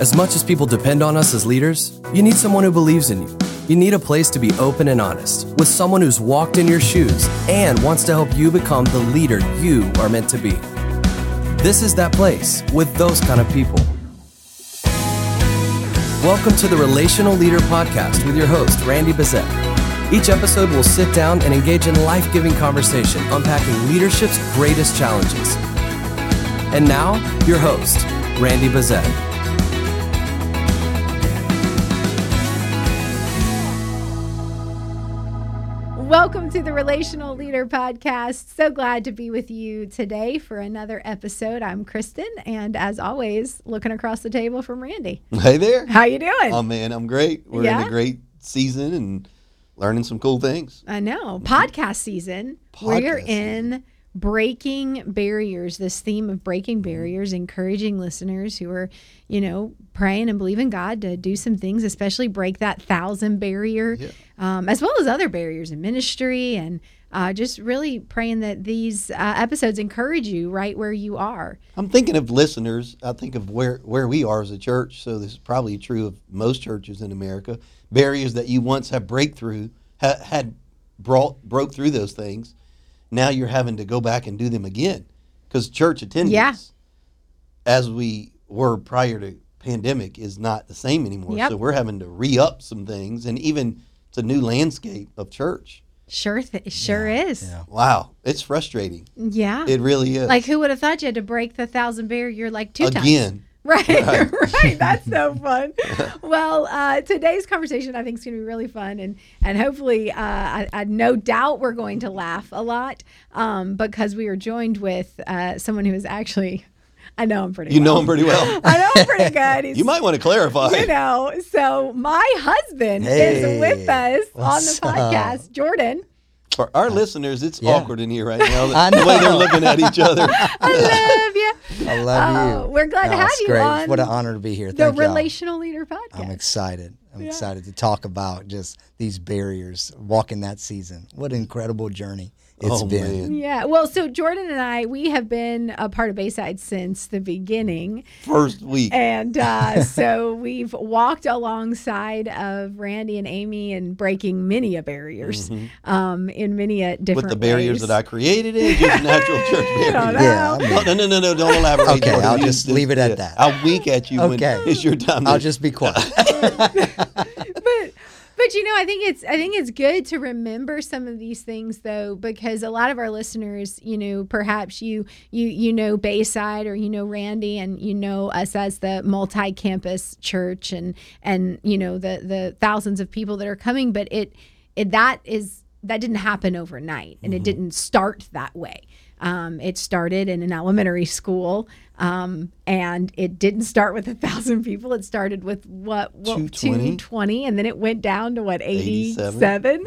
As much as people depend on us as leaders, you need someone who believes in you. You need a place to be open and honest with someone who's walked in your shoes and wants to help you become the leader you are meant to be. This is that place with those kind of people. Welcome to the Relational Leader Podcast with your host, Randy Bezet. Each episode will sit down and engage in life giving conversation unpacking leadership's greatest challenges. And now, your host, Randy Bezet. Welcome to the Relational Leader Podcast. So glad to be with you today for another episode. I'm Kristen, and as always, looking across the table from Randy. Hey there. How you doing? Oh man, I'm great. We're in a great season and learning some cool things. I know. Podcast season. We're Podcast in breaking barriers, this theme of breaking barriers, encouraging listeners who are, you know, praying and believing God to do some things, especially break that thousand barrier, Yeah. um, as well as other barriers in ministry and uh, just really praying that these uh, episodes encourage you right where you are. I'm thinking of listeners. I think of where where we are as a church. So this is probably true of most churches in America. Barriers that you once have breakthrough ha, had brought broke through those things. Now you're having to go back and do them again because church attendance, Yeah. as we were prior to pandemic, is not the same anymore. Yep. So we're having to re up some things, and even it's a new landscape of church. Sure, th- sure is. yeah. Wow, it's frustrating. Yeah. It really is. like who would have thought you had to break the thousand barrier like two times? Again. Right, Right. right. That's so fun. well, uh, today's conversation I think is going to be really fun, and and hopefully, uh, I, I no doubt we're going to laugh a lot um, because we are joined with uh, someone who is actually, I know him pretty. Well. You know him pretty well. I know him pretty good. He's, You might want to clarify. you know. So my husband is with us on the podcast, Jordan. For our listeners, it's Yeah. awkward in here right now. The, I the way they're looking at each other. I love you. I love Oh, you. we're glad to have you great. on What an honor to be here. The Thank y'all. Relational Leader Podcast. I'm excited. I'm Yeah. excited to talk about just these barriers, walking that season. What an incredible journey it's Oh, been. man. Yeah. Well, so Jordan and I, we have been a part of Bayside since the beginning. First week. And uh, so we've walked alongside of Randy and Amy and breaking many a barriers um, in many a different Mm-hmm. With the barriers ways. that I created, it, just natural church barriers. Yeah, I mean, Oh, no, no, no, no, don't elaborate. Okay, I'll You just leave it at yeah. that. I'll wink at you Okay. when it's your time. I'll just be quiet. but but you know i think it's i think it's good to remember some of these things though because a lot of our listeners you know perhaps you you you know bayside or you know randy and you know us as the multi-campus church and and you know the the thousands of people that are coming but it, it that is that didn't happen overnight and it mm-hmm. didn't start that way um, it started in an elementary school, um, and it didn't start with a thousand people. It started with what, what 220? 220, and then it went down to what 87. 87.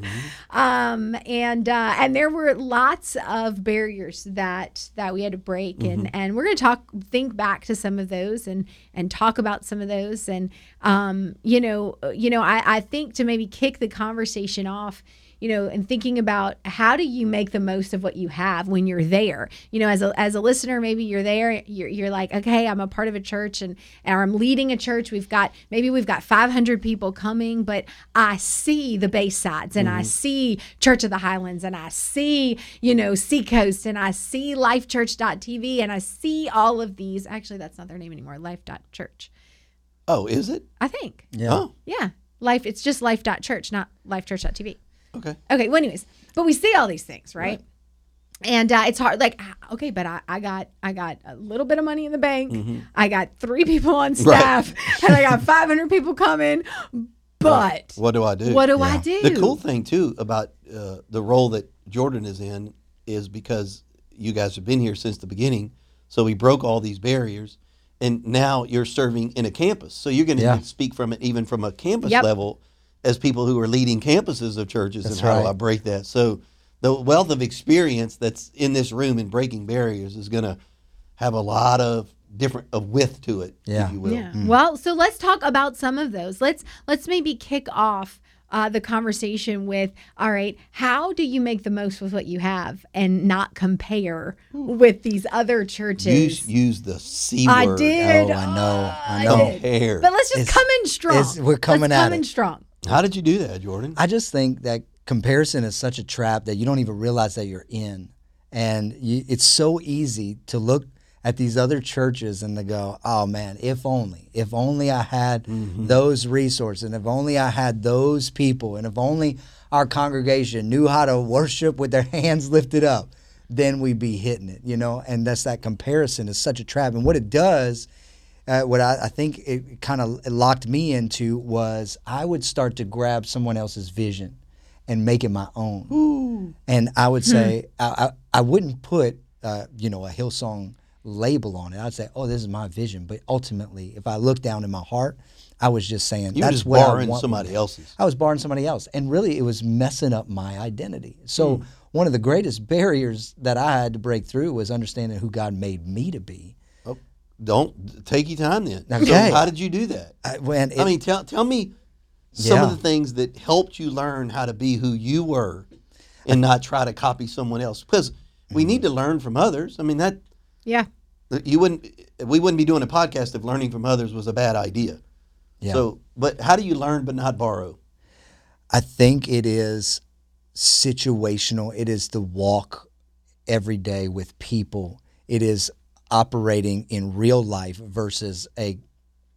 Um, and uh, and there were lots of barriers that that we had to break, and and we're going to talk, think back to some of those, and and talk about some of those, and um, you know, you know, I I think to maybe kick the conversation off you know, and thinking about how do you make the most of what you have when you're there. You know, as a as a listener, maybe you're there, you're, you're like, okay, I'm a part of a church and or I'm leading a church. We've got maybe we've got 500 people coming, but I see the Baysides and I mm-hmm. see Church of the Highlands and I see you know Seacoast and I see LifeChurch.tv and I see all of these. Actually, that's not their name anymore. Life.church, Oh, is it? I think. Yeah. Oh, Yeah, life. It's just Life.church, not LifeChurch.tv. okay. Okay. Well, anyways, but we see all these things, right? Right. And uh, it's hard. Like, ah, okay, but I, I got I got a little bit of money in the bank. Mm-hmm. I got three people on staff, and I got 500 people coming. But What do I do? what do I do? The cool thing too about uh, the role that Jordan is in is because you guys have been here since the beginning, so we broke all these barriers, and now you're serving in a campus. So you're going to Yeah. speak from it even from a campus Yep. level as people who are leading campuses of churches That's and how do. I break that. So the wealth of experience that's in this room in breaking barriers is going to have a lot of different of width to it, Yeah. if you will. Yeah. Well, so let's talk about some of those. Let's let's maybe kick off uh, the conversation with, all right, how do you make the most with what you have and not compare with these other churches? Use use the c I word. did. Oh, I know, I I know. did. Compare. But let's just It's- come in strong. we're coming let's at come in strong. How did you do that, Jordan? I just think that comparison is such a trap that you don't even realize that you're in. And you, it's so easy to look at these other churches and to go, oh man, if only, if only I had mm-hmm. those resources, and if only I had those people, and if only our congregation knew how to worship with their hands lifted up, then we'd be hitting it, you know? And that's that comparison is such a trap. And what it does, uh, what I, I think it kind of locked me into was I would start to grab someone else's vision and make it my own. And I would say I, I, I wouldn't put uh, you know a Hillsong label on it. I'd say, oh, this is my vision. But ultimately, if I look down in my heart, I was just saying You that's just what I borrowing want somebody one day." else's. I was borrowing somebody else, and really, it was messing up my identity. So Hmm. one of the greatest barriers that I had to break through was understanding who God made me to be. Don't take your time then. So Okay. how did you do that? I, when I mean, tell tell me some of the things that helped you learn how to be who you were, and not try to copy someone else. Because we mm-hmm. need to learn from others. I mean that Yeah. you wouldn't we wouldn't be doing a podcast if learning from others was a bad idea. Yeah. So, but how do you learn but not borrow? I think it is situational. It is the walk every day with people. It is operating in real life versus a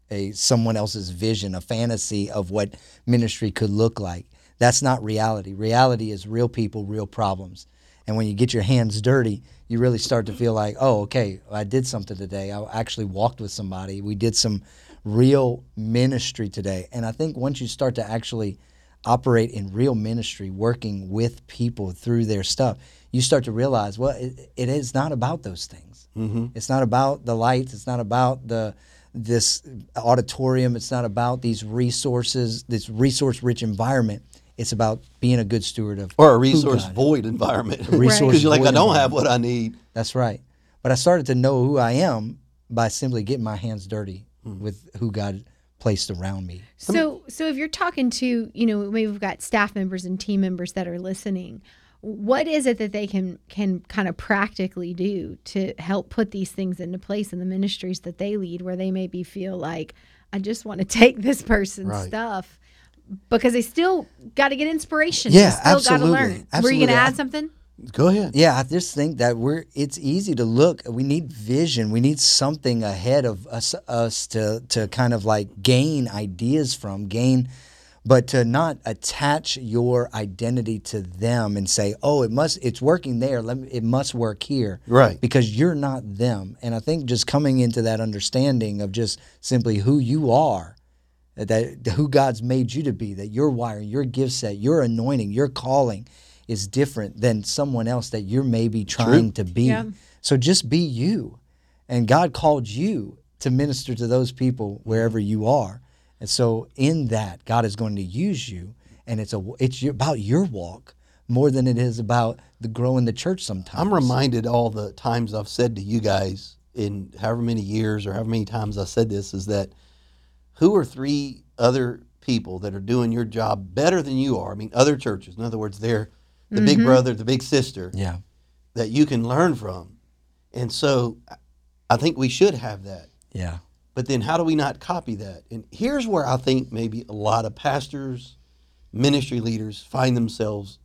a someone else's vision, a fantasy of what ministry could look like. That's not reality. Reality is real people, real problems. And when you get your hands dirty, you really start to feel like, oh, okay, I did something today. I actually walked with somebody. We did some real ministry today. And I think once you start to actually operate in real ministry, working with people through their stuff, you start to realize, well, it, it is not about those things. Mm-hmm. It's not about the lights. It's not about the this auditorium. It's not about these resources, this resource-rich environment. It's about being a good steward of Or a resource void environment. resource Because you're like, I don't have what I need. That's right. But I started to know who I am by simply getting my hands dirty with who God placed around me. So, so if you're talking to, you know, maybe we've got staff members and team members that are listening, what is it that they can can kind of practically do to help put these things into place in the ministries that they lead, where they maybe feel like, I just want to take this person's Right. stuff because they still got to get inspiration. Yeah, they still got to absolutely. learn. Were you going to add something? Go ahead. Yeah, I just think that we're it's easy to look. We need vision. We need something ahead of us us to to kind of like gain ideas from, gain but to not attach your identity to them and say, "Oh, it must it's working there. Let me, it must work here." Right. Because you're not them. And I think just coming into that understanding of just simply who you are, that who God's made you to be, that your wiring, your gift set, your anointing, your calling is different than someone else that you're maybe trying to be. Yeah. So just be you. And God called you to minister to those people wherever you are. And so in that, God is going to use you and it's a it's about your walk more than it is about the growing the church sometimes. I'm reminded all the times I've said to you guys in however many years or however many times I said this is that who are three other people that are doing your job better than you are? I mean, other churches. In other words, they're the big mm-hmm. brother, the big sister Yeah. that you can learn from. And so I think we should have that. Yeah. But then how do we not copy that? And here's where I think maybe a lot of pastors, ministry leaders find themselves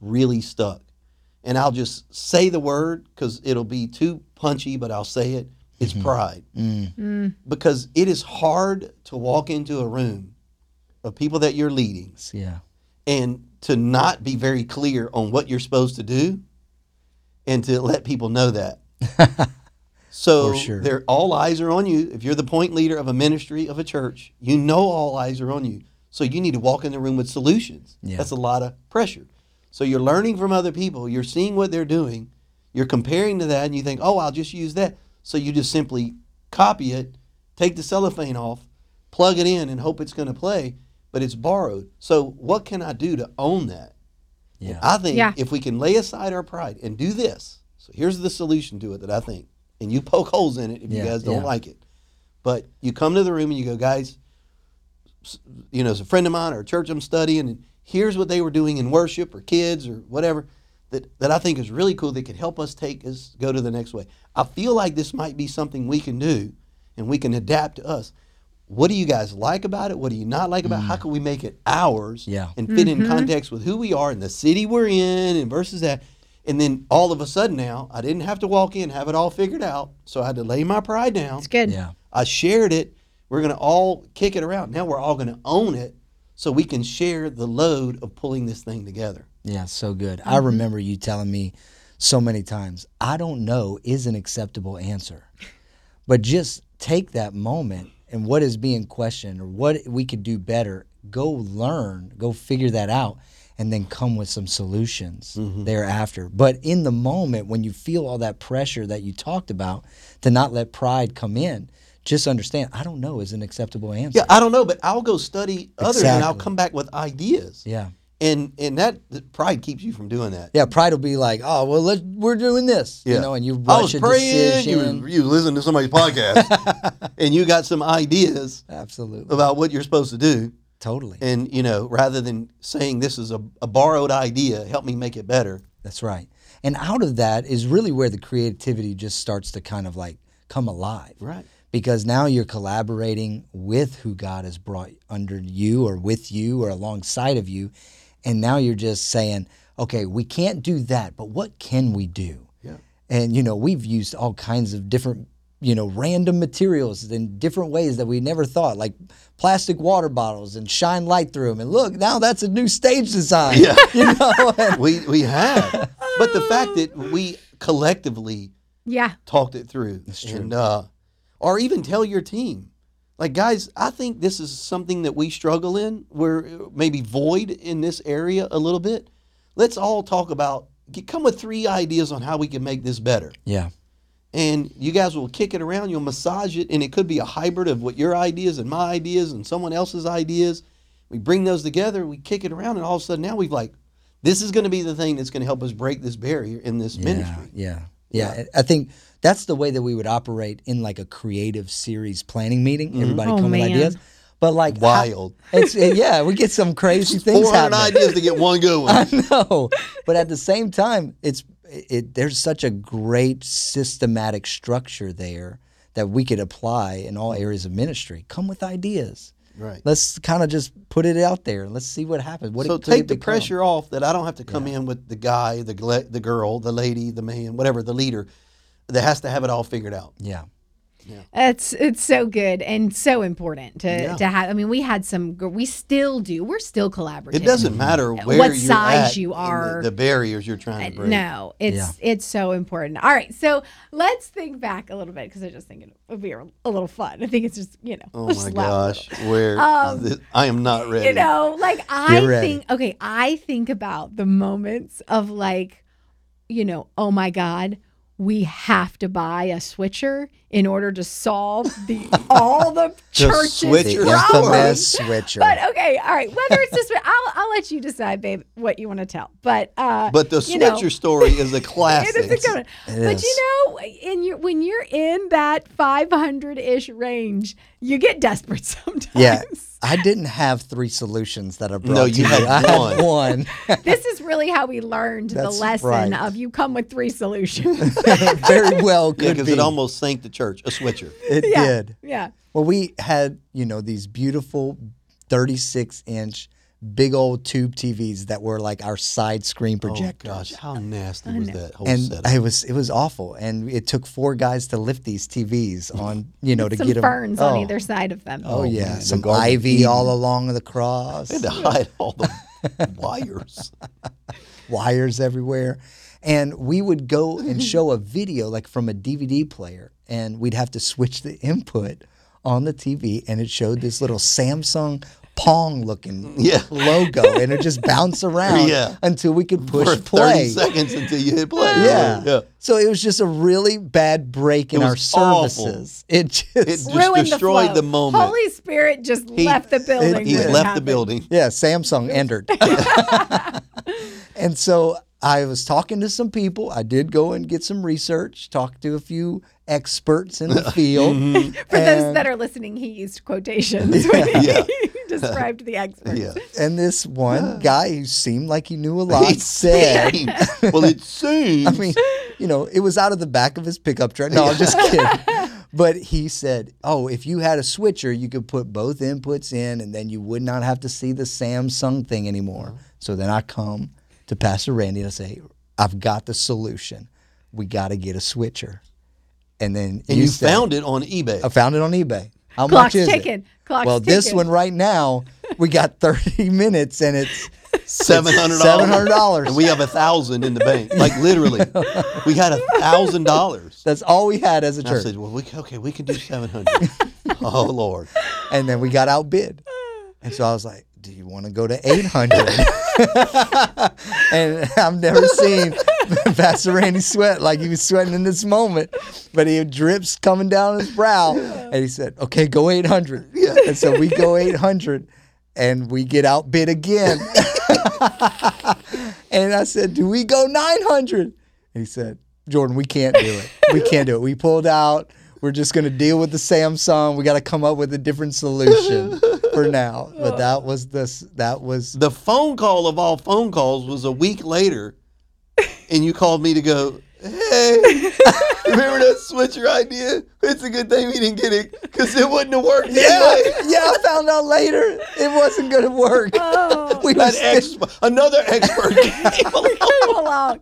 really stuck. And I'll just say the word because it'll be too punchy, but I'll say it. It's mm-hmm. pride. Mm. Mm. Because it is hard to walk into a room of people that you're leading Yeah. and to not be very clear on what you're supposed to do and to let people know that. so sure. they're all eyes are on you. If you're the point leader of a ministry of a church, you know all eyes are on you. So you need to walk in the room with solutions. Yeah. That's a lot of pressure. So you're learning from other people, you're seeing what they're doing, you're comparing to that and you think, "Oh, I'll just use that." So you just simply copy it, take the cellophane off, plug it in and hope it's going to play, but it's borrowed. So what can I do to own that? Yeah. I think Yeah. if we can lay aside our pride and do this, so here's the solution to it that I think, and you poke holes in it if you guys don't yeah. like it. But you come to the room and you go, guys, you know, as a friend of mine or a church I'm studying, and here's what they were doing in worship or kids or whatever that, that I think is really cool that could help us take us go to the next way. I feel like this might be something we can do and we can adapt to us. What do you guys like about it? What do you not like about it? How mm. can we make it ours Yeah. and fit in mm-hmm. context with who we are and the city we're in and versus that? And then all of a sudden now, I didn't have to walk in, have it all figured out. So I had to lay my pride down. It's good. Yeah. I shared it. We're going to all kick it around. Now we're all going to own it so we can share the load of pulling this thing together. Yeah, so good. I mm-hmm. remember you telling me so many times, I don't know is an acceptable answer. But just take that moment and what is being questioned or what we could do better, go learn, go figure that out, and then come with some solutions mm-hmm. thereafter. But in the moment, when you feel all that pressure that you talked about, to not let pride come in, just understand, I don't know is an acceptable answer. Yeah, I don't know, but I'll go study others and I'll come back with ideas. Yeah. And and that pride keeps you from doing that. Yeah, pride will be like, oh well, let's, we're doing this, you know, and you I was praying. decision. You, you listen to somebody's podcast, and you got some ideas Absolutely, about what you're supposed to do. Totally. And you know, rather than saying this is a, a borrowed idea, help me make it better. That's right. And out of that is really where the creativity just starts to kind of like come alive. Right. Because now you're collaborating with who God has brought under you or with you or alongside of you. And now you're just saying, okay, we can't do that, but what can we do? Yeah. And you know, we've used all kinds of different, you know, random materials in different ways that we never thought, like plastic water bottles and shine light through them. And look, now that's a new stage design. Yeah. You know, We we have, but the fact that we collectively Yeah. talked it through, and uh, or even tell your team, like guys, I think this is something that we struggle in. We're maybe void in this area a little bit. Let's all talk about. Come with three ideas on how we can make this better. yeah. And you guys will kick it around. You'll massage it, and it could be a hybrid of what your ideas and my ideas and someone else's ideas. We bring those together, we kick it around, and all of a sudden now we've like, this is going to be the thing that's going to help us break this barrier in this ministry. Yeah, yeah, yeah. I think that's the way that we would operate in like a creative series planning meeting. Mm-hmm. Everybody Oh, come with ideas, but like how- Wild. it's it- yeah, we get some crazy things Four hundred happening. ideas to get one good one. I know, but at the same time, it's it. There's such a great systematic structure there that we could apply in all areas of ministry. Come with ideas. Right. Let's kind of just put it out there and let's see what happens. What so take the pressure off that I don't have to come in with the guy, the the girl, the lady, the man, whatever, the leader that has to have it all figured out. Yeah, It's it's so good and so important to, Yeah. to have. I mean, we had some. We still do. We're still collaborative. It doesn't matter where Mm-hmm. What you're size at you are. the, the barriers you're trying to break. No, it's Yeah. it's so important. All right, so let's think back a little bit because I just think it would be a, a little fun. I think it's just you know. Oh my just laugh a little. gosh, where Um, this- I am not ready. You know, like I think. Okay, I think about the moments of like, you know, oh my god. We have to buy a switcher in order to solve the all the churches switcher the Problems. switcher. But okay, all right. Whether it's this, I'll I'll let you decide, babe, what you want to tell. But uh, But the you know, switcher story is a classic. it is a good one. It But is. you know, in your when you're in that 500 ish range, you get desperate sometimes. Yeah, I didn't have three solutions that I brought. No, to you had I one. had one. this is really how we learned the lesson right. of you come with three solutions. Very well Yeah, could because be. it almost sank the church. A switcher. It yeah. did. Yeah. Well, we had you know these beautiful 36 inch big old tube TVs that were like our side screen Oh projectors. gosh, how nasty was that whole and setup? it was it was awful, and it took four guys to lift these TVs on you know to Some get them. ferns on oh, either side of them. Oh, oh yeah, man, some Garden ivy Eden. all along the cross. They had to hide all the wires. wires everywhere. And we would go and show a video like from a DVD player, and we'd have to switch the input on the TV, and it showed this little Samsung Pong looking Yeah. logo, and it just bounced around Yeah. until we could push For 30 seconds until you hit play. Yeah. yeah. So it was just a really bad break in our was awful. services. It just It just Ruined destroyed the, the, moment. Holy Spirit just left the building. he when it left the building. Yeah, Samsung entered. and so I was talking to some people. I did go and get some research, talk to a few experts in the field. Mm-hmm. For those that are listening, he used quotations when he Yeah. Described the experts. Yeah. and this one guy who seemed like he knew a lot said, well, it seems. I mean, you know, it was out of the back of his pickup truck. No, I'm just kidding. But he said, "Oh, if you had a switcher, you could put both inputs in, and then you would not have to see the Samsung thing anymore." Uh-huh. So then I come to Pastor Randy and I say, "I've got the solution. We got to get a switcher." And then and you said- found it on eBay. I found it on eBay. How Clock's much is ticking. it? Clock's well, this one right now, we got 30 minutes, and it's Seven hundred seven hundred dollars. and we have a thousand in the bank. Like literally, we had a thousand dollars. That's all we had as a I church. said, "Well, we, okay, we can do seven hundred. oh Lord, and then we got outbid. And so I was like, "Do you want to go to 800?" and I've never seen Pastor Randy sweat like he was sweating in this moment, but he had drips coming down his brow, and he said, "Okay, go 800." And so we go 800, and we get outbid again. and I said, "Do we go 900?" And he said, "Jordan, we can't do it. We can't do it. We pulled out." We're just going to deal with the Samsung. We got to come up with a different solution for now. But that was this. That was the phone call of all phone calls was a week later, and you called me to go. Hey, remember that switcher idea? It's a good thing we didn't get it because it wouldn't have worked. yeah, yeah. I found out later it wasn't going to work. Oh. we That was ex- another expert came along. Come along.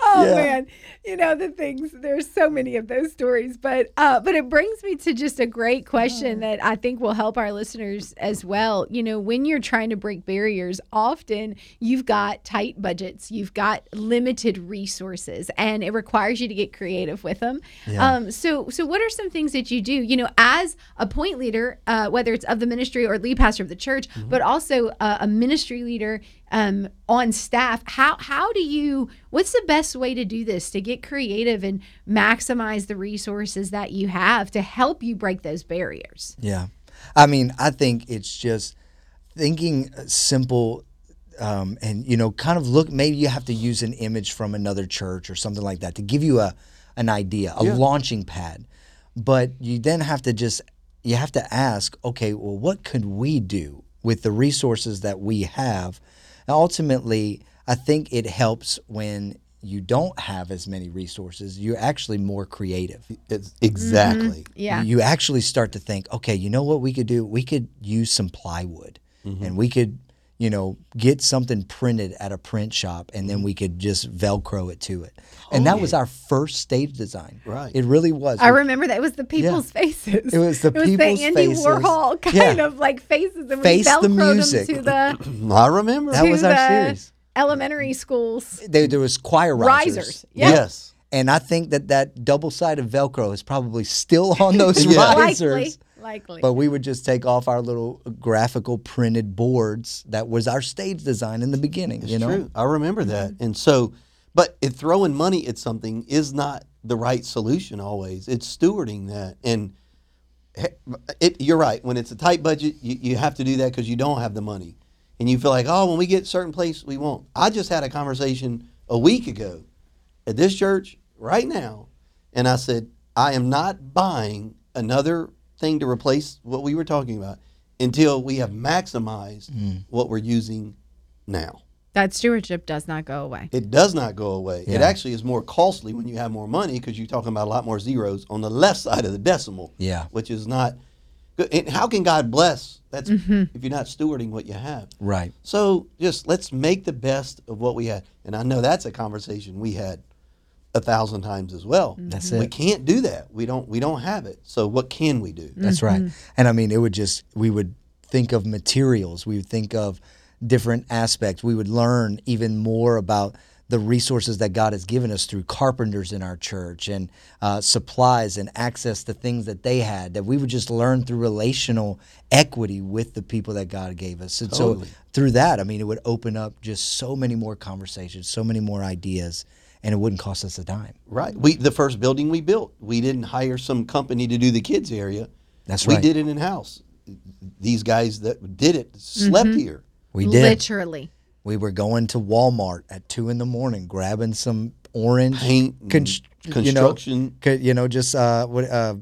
Oh Yeah. man, you know the things. There's so many of those stories, but uh, but it brings me to just a great question that I think will help our listeners as well. You know, when you're trying to break barriers, often you've got tight budgets, you've got limited resources, and it requires you to get creative with them. yeah. Um, so so what are some things that you do? You know, as a point leader, uh, whether it's of the ministry or lead pastor of the church, but also uh, a ministry leader um, on staff. How how do you? What's the best way to do this to get creative and maximize the resources that you have to help you break those barriers? Yeah. I mean, I think it's just thinking simple um, and, you know, kind of look, maybe you have to use an image from another church or something like that to give you a an idea, a launching pad. But you then have to just, you have to ask, okay, well, what could we do with the resources that we have? And ultimately, I think it helps when you don't have as many resources. You're actually more creative. It's exactly. Mm-hmm. Yeah. You actually start to think, okay, you know what we could do? We could use some plywood mm-hmm. and we could, you know, get something printed at a print shop and then mm-hmm. we could just Velcro it to it. And that was our first stage design. Right. It really was. I remember that it was the people's faces. It was the it was people's the Andy faces. Warhol kind Yeah. of like faces, and Face the we velcroed music. them to the I remember. That to was our the series. elementary schools there, there was choir risers. risers. Yeah. Yes. And I think that that double-sided Velcro is probably still on those Yeah. risers. Likely. Likely. But we would just take off our little graphical printed boards. That was our stage design in the beginning. It's you know, true. I remember that. And so, but it, throwing money at something is not the right solution always. It's stewarding that. And it, you're right. When it's a tight budget, you, you have to do that because you don't have the money. And you feel like, oh, when we get certain place, we won't. I just had a conversation a week ago at this church right now. And I said, I am not buying another thing to replace what we were talking about until we have maximized mm. what we're using now. that stewardship does not go away. It does not go away. It actually is more costly when you have more money because you're talking about a lot more zeros on the left side of the decimal. Yeah. Which is not good. And how can God bless? That's mm-hmm. if you're not stewarding what you have. right? So just let's make the best of what we had. And I know that's a conversation we had a thousand times as well. That's it. We can't do that. We don't we don't have it. So what can we do? That's right. And I mean, it would just we would think of materials. We would think of different aspects. We would learn even more about the resources that God has given us through carpenters in our church and uh, supplies and access to things that they had that we would just learn through relational equity with the people that God gave us. And Totally. so through that, I mean, it would open up just so many more conversations, so many more ideas, and it wouldn't cost us a dime. Right. We the first building we built, we didn't hire some company to do the kids area. That's we right. We did it in house. These guys that did it slept here. We did. Literally. We were going to Walmart at two in the morning, grabbing some orange Paint and const- construction. You know, you know just uh, what, uh,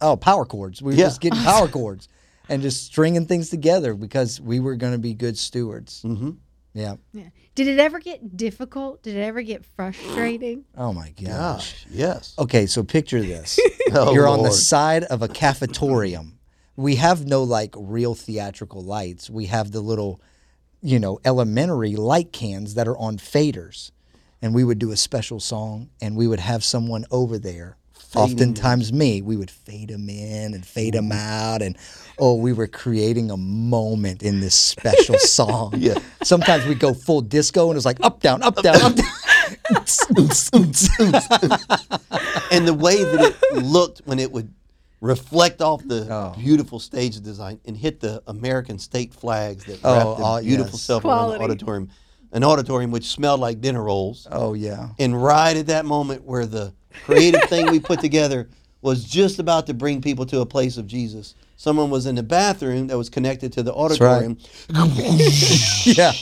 oh, power cords. We were Yeah. just getting power cords and just stringing things together because we were going to be good stewards. Mm-hmm. Yeah. Yeah. Did it ever get difficult? Did it ever get frustrating? Oh my gosh. Gosh, yes. Okay, so picture this. Oh, You're on the Lord. side of a cafetorium. We have no like real theatrical lights. We have the little, you know, elementary light cans that are on faders. And we would do a special song and we would have someone over there. Oftentimes me, we would fade them in and fade them out and oh, we were creating a moment in this special song. Yeah. Sometimes we go full disco and it's like up down, up down, up down. and the way that it looked when it would reflect off the Oh. beautiful stage design and hit the American state flags that Oh, wrapped the oh, ah, beautiful yes. stuff around the auditorium, an auditorium which smelled like dinner rolls. Oh yeah. And right at that moment where the creative thing we put together was just about to bring people to a place of Jesus, someone was in the bathroom that was connected to the right. auditorium, Yeah.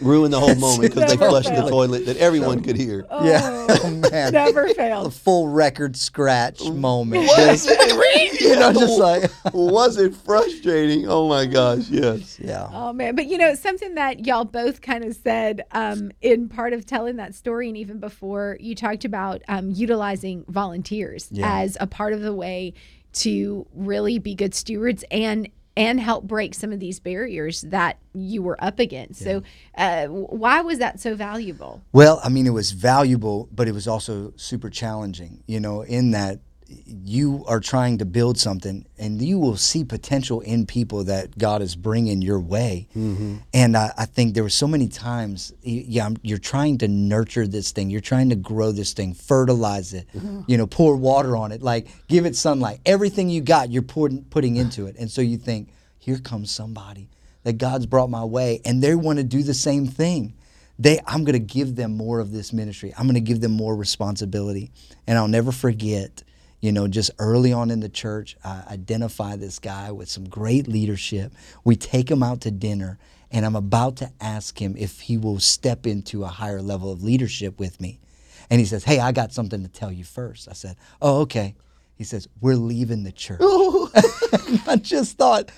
Ruined the whole moment because they Never flushed the toilet that everyone could hear. Yeah. Oh man. Never a The full record scratch moment. Was it? you know, just like was it frustrating? Oh my gosh, yes. yeah. Oh man, but you know something that y'all both kind of said um, in part of telling that story, and even before you talked about um, utilizing volunteers Yeah. as a part of the way to really be good stewards and and help break some of these barriers that you were up against. So, uh, why was that so valuable? Well, I mean, it was valuable, but it was also super challenging. You know, in that you are trying to build something, and you will see potential in people that God is bringing your way. Mm-hmm. And I, I think there were so many times, yeah, I'm- you're trying to nurture this thing, you're trying to grow this thing, fertilize it, you know, pour water on it, like give it sunlight. Everything you got, you're putting putting into it, and so you think, here comes somebody that God's brought my way, and they want to do the same thing. They i'm going to give them more of this ministry. I'm going to give them more responsibility. And i'll never forget you know just early on in the church i identify this guy with some great leadership. We take him out to dinner and i'm about to ask him if he will step into a higher level of leadership with me. And he says hey i got something to tell you first. I said oh okay. He says we're leaving the church. I just thought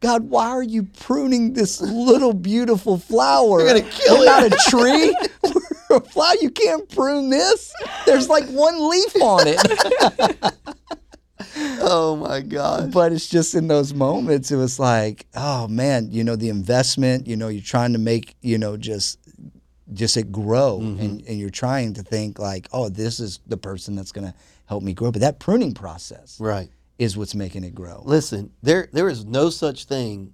God, why are you pruning this little beautiful flower? You're gonna kill We're not a tree. A flower. You can't prune this. There's like one leaf on it. Oh my God. but it's just in those moments, it was like, oh man, you know, the investment, you know, you're trying to make, you know, just just it grow mm-hmm. and, and you're trying to think like, oh, this is the person that's gonna help me grow. But that pruning process Right. is what's making it grow. Listen, there there is no such thing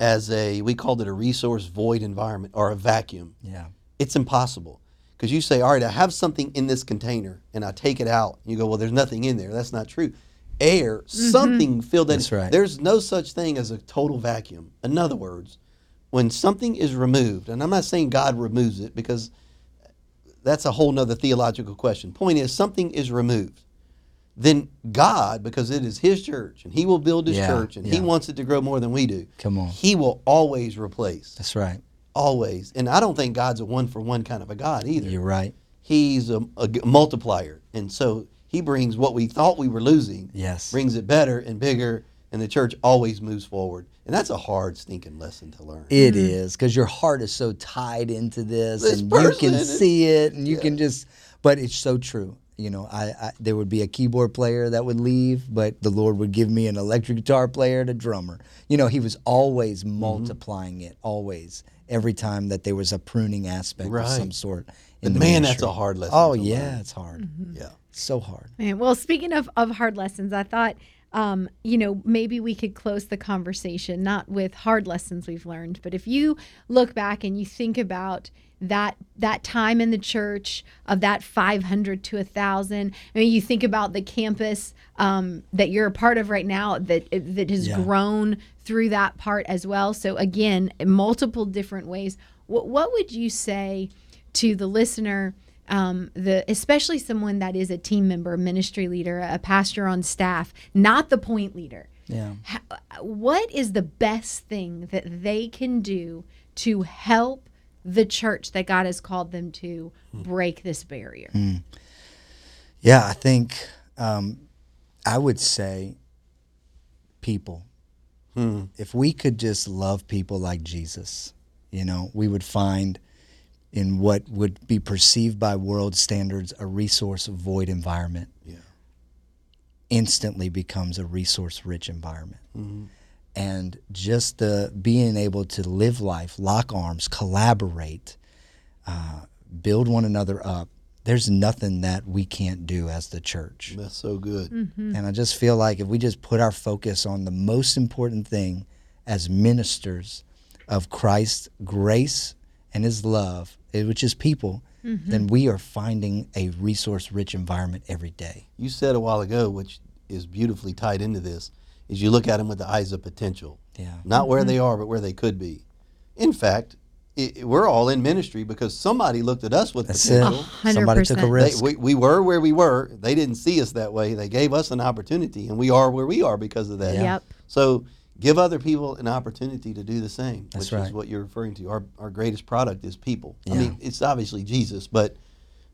as a we called it a resource void environment or a vacuum. Yeah. It's impossible. Because you say, all right, I have something in this container and I take it out. You go, well, there's nothing in there. That's not true. Air, mm-hmm. something filled that. That's right. There's no such thing as a total vacuum. In other words, when something is removed, and I'm not saying God removes it because that's a whole nother theological question. Point is, something is removed. Then God, because it is His church and He will build His Yeah, church and He wants it to grow more than we do. Come on. He will always replace. That's right. Always. And I don't think God's a one for one kind of a God either. You're right. He's a multiplier. And so He brings what we thought we were losing, Yes. brings it better and bigger, and the church always moves forward. And that's a hard, stinking lesson to learn. It is because your heart is so tied into this, This and you can person. see it, and you can just. But it's so true. You know, I, I there would be a keyboard player that would leave, but the Lord would give me an electric guitar player and a drummer. You know, He was always Mm-hmm. multiplying it, always every time that there was a pruning aspect Right. of some sort. In the man, that's a hard lesson. Oh to yeah, learn. it's hard. Yeah. So hard. Man, well, speaking of, of hard lessons, I thought, um, you know, maybe we could close the conversation not with hard lessons we've learned, but if you look back and you think about that that time in the church of that 500 to a thousand, I mean, you think about the campus um, that you're a part of right now that that has Yeah. grown through that part as well. So again, multiple different ways. What what would you say to the listener? um, the especially someone that is a team member, ministry leader, a pastor on staff, not the point leader. Yeah. How, what is the best thing that they can do to help the church that God has called them to break this barrier? Yeah, I think um, I would say people. If we could just love people like Jesus, you know, we would find in what would be perceived by world standards a resource void environment Yeah. instantly becomes a resource rich environment. And just the being able to live life, lock arms, collaborate, uh, build one another up. There's nothing that we can't do as the church. That's so good. Mm-hmm. And I just feel like if we just put our focus on the most important thing as ministers of Christ's grace and his love, eh, which is people, mm-hmm. then we are finding a resource rich environment every day. You said a while ago, which is beautifully tied into this, is you look at them with the eyes of potential. Yeah. Not where mm-hmm. they are, but where they could be. In fact, i we're all in ministry because somebody looked at us with That's it. potential. Somebody took a 100%. They, risk. we, we were where we were. They didn't see us that way. They gave us an opportunity, and we are where we are because of that. Yeah. Yep. So give other people an opportunity to do the same, That's which is right. what you're referring to. Our, our greatest product is people. I mean, it's obviously Jesus, but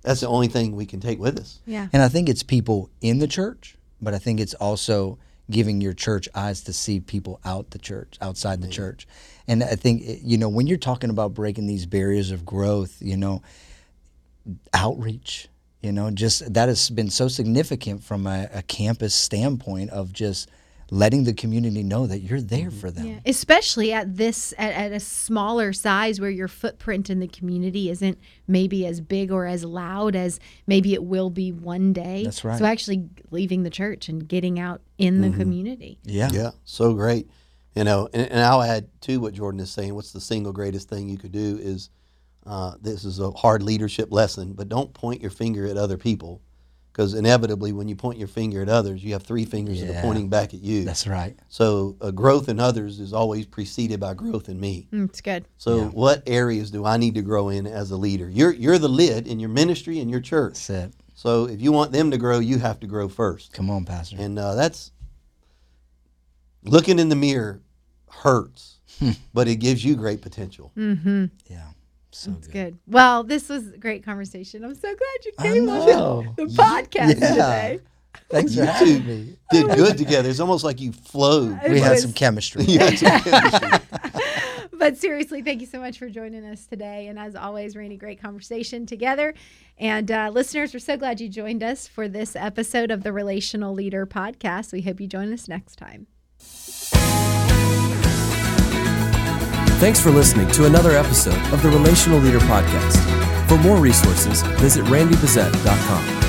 that's the only thing we can take with us. Yeah. And I think it's people in the church, but I think it's also giving your church eyes to see people out the church, outside the church. And I think, eh, you know, when you're talking about breaking these barriers of growth, you know, outreach, you know, just that has been so significant from a, a campus standpoint of just letting the community know that you're there for them. Yeah, especially at this at, at a smaller size where your footprint in the community isn't maybe as big or as loud as maybe it will be one day. That's right. So actually leaving the church and getting out in the community. Yeah. Yeah, so great. You know, and, and I'll add to what Jordan is saying. What's the single greatest thing you could do is uh, this is a hard leadership lesson, but don't point your finger at other people because inevitably when you point your finger at others, you have three fingers that are pointing back at you. That's right. so uh, growth in others is always preceded by growth in me. Mm, it's good. So what areas do I need to grow in as a leader? You're you're the lid in your ministry and your church. That's it. So if you want them to grow, you have to grow first. Come on, Pastor. And uh, that's looking in the mirror hurts, but it gives you great potential. Mm-hmm. yeah. So It's good. good. Well, this was a great conversation. I'm so glad you came on know. the podcast Yeah. today. Thanks for You having two me. did good together. It's almost like you flowed. It We had some chemistry. Had some chemistry. But seriously, thank you so much for joining us today. And as always, Randy, great conversation together. And uh, listeners, we're so glad you joined us for this episode of the Relational Leader Podcast. We hope you join us next time. Thanks for listening to another episode of the Relational Leader Podcast. For more resources, visit randybezet.com.